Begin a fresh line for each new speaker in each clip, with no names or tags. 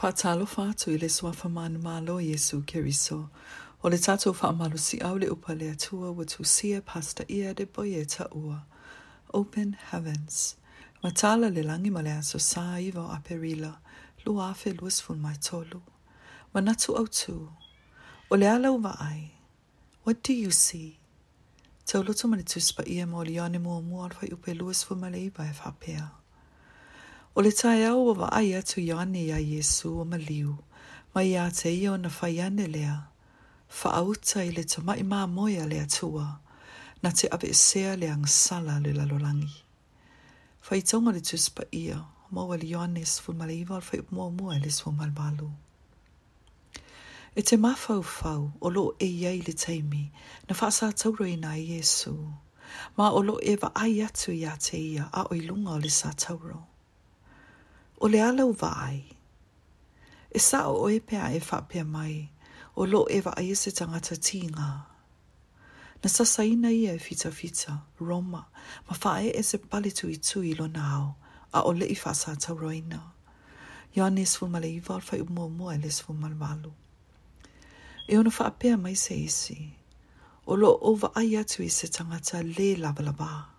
fa tu swa fa man malo Yesu Keriso. O le malo si au le upa le atua wa tu sia pasta ia de ta ua. Open Heavens. Matala le langi male aso sa iwa o aperila. Lu afe luas fun mai tolu. Manatu au tu. O le ala uva ai. What do you see? Tau lotu mani tuspa ia mo yane mua mua alfa iupe luas fun ma le iba e whapea. O le tai au wa ai atu yane ya Yesu o maliu, ma ia te ia na whaiane lea. Whaauta i le tamai mā moia lea tua, na te ape sea le angsala le lalolangi. tonga le tuspa ia, maua le yane sifu maliva al whai mua mua le sifu malbalu. E te mawhau fau o lo e iei le teimi, na whaasa tauro i na Yesu, ma o lo e wa ai atu i a te ia a oilunga o le sa tauro. o le ala u vaai. E sa o e pea e whapea mai, o lo e wa aia se tangata tīngā. Na sasaina ia e fita fita, Roma, ma whae e se pale tui tui lo nao, a o le i whasa tau roina. Ia ne sfu male i wal fai umo mua e le sfu mal malu. E ona whapea mai se isi, o lo o wa aia tui se tangata le lavalabaa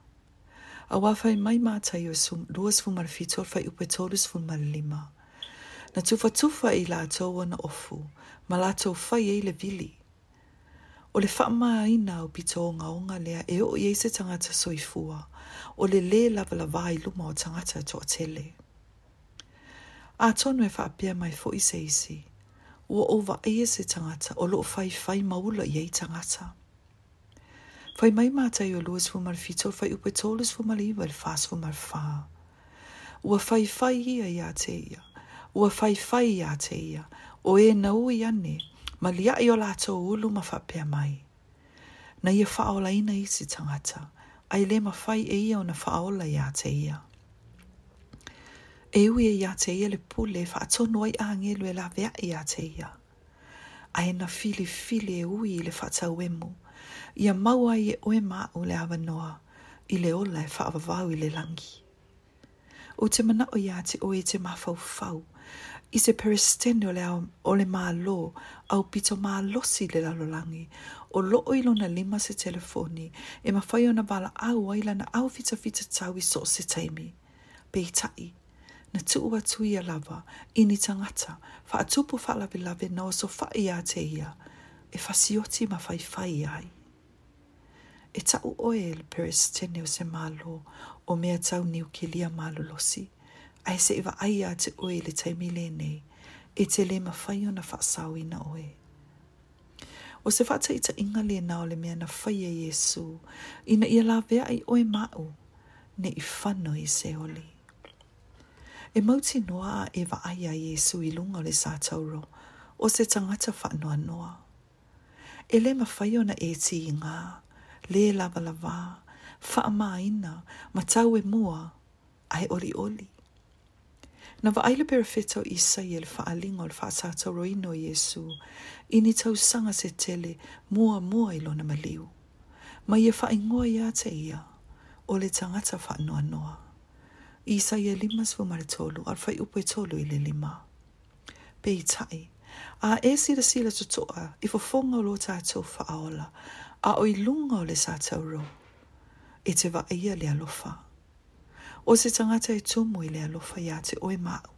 a wafai mai mātai o sum duas fumara fitor fai upe tolus fumara lima. Na tufa tufa i la ona ofu, ma la tau fai e le vili. O le whaama aina o pito o ngaonga lea e o iese tangata soifua, o le le lava la vai luma o tangata to o tele. A tonu e whaapia mai fo i seisi, ua o va iese tangata o lo fai fai maula i ei Tangata. Fai mai mata i o luas fu mar fito, fai upe tolus fu mar iwa, fas fu mar fa. Ua fai fai ia ia te ia. Ua fai fai ia te ia. O e na ui ane, ma lia i o lato ulu ma fa pia mai. Na ia fa ola ina i si tangata, ai le ma fai e ia o na fa ola ia te ia. E ui e ia te ia le pule, fa atono ai angelu e la vea ia te ia. Ai na fili fili e ui le fa tau emu. Ia ia maua i e oe māu le awa noa i le ola e whaavavau i le langi. O te mana o ia te oe te mafau fau, i se peristene o le, au, o le mā lo, au pito mā losi le lalolangi, o lo o ilona lima se telefoni e mawhai o na bala au ai lana au fita fita tau i so se taimi. Pei tai, na tu ua tui a lava, ini tangata, wha atupu wha lave lave na o so wha ia te ia e fasioti ma fai fai ai. E tau oe le peris tene o se malo o mea tau niu ke lia malo losi, ai se iwa ai a te oe le taimi le nei, e te le ma fai o na fasau ina oe. O se fata ita inga le nao le mea na fai e Yesu, ina ia la vea ai oe mau, ne i fano i se oli. E mauti noa e va aia Yesu i lunga le sa tauro, o se tangata fa noa noa e le mawhai ona e ti i ngā, le lava lava, wha a ina, ma tau e mua, ai ori oli. Na wa aile pera fetau i sai e le wha alingo le wha tātou roino i esu, i ni tau sanga se tele mua mua i lona maliu. Ma ia e wha ingoa ia te ia, o le tangata wha noa noa. I sai e lima sfumare tolu, ar fai upo e tolu i le lima. Pei tai. Pei tai. A e sila sila tutoa, i fo fofonga lo tātou whaola, a oi lunga o le sātou ro, e te wa ia le alofa. O se tangata e tumu i le alofa ia te oe mau.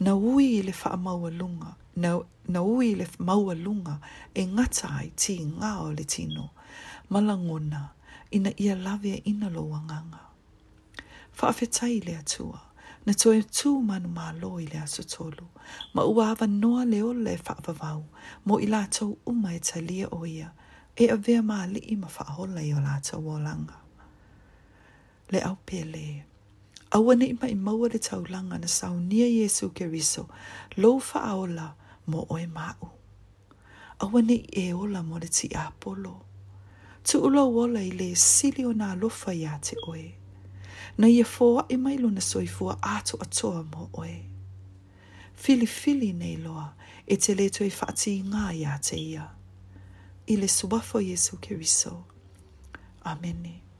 Na ui i le wha maua lunga, na, na ui i le maua lunga e ngata ai ti ngā o le tino, malangona ina ia lawe e ina lo wanganga. Whaafetai le le atua na toe tū manu mā lo i lea sa tolu, ma ua ava noa leo le whaavavau, mo i lātou uma e ta lia o ia, e a vea mā li i ma whaahola i o lātou o langa. Le au pele, aua ne ima i maua le tau langa na sau nia Jesu ke riso, lo whaaola mo oe mau. Aua ne i e ola mo le ti apolo, tu ulo wola i le sili o nā lofa ia te oe. Aua na ia fōa e mai luna soifua fua ato atoa mō oe. Fili fili nei loa e te leto e whaati ngā ia te ia. I le suwafo Jesu Keriso. Amen. Amen.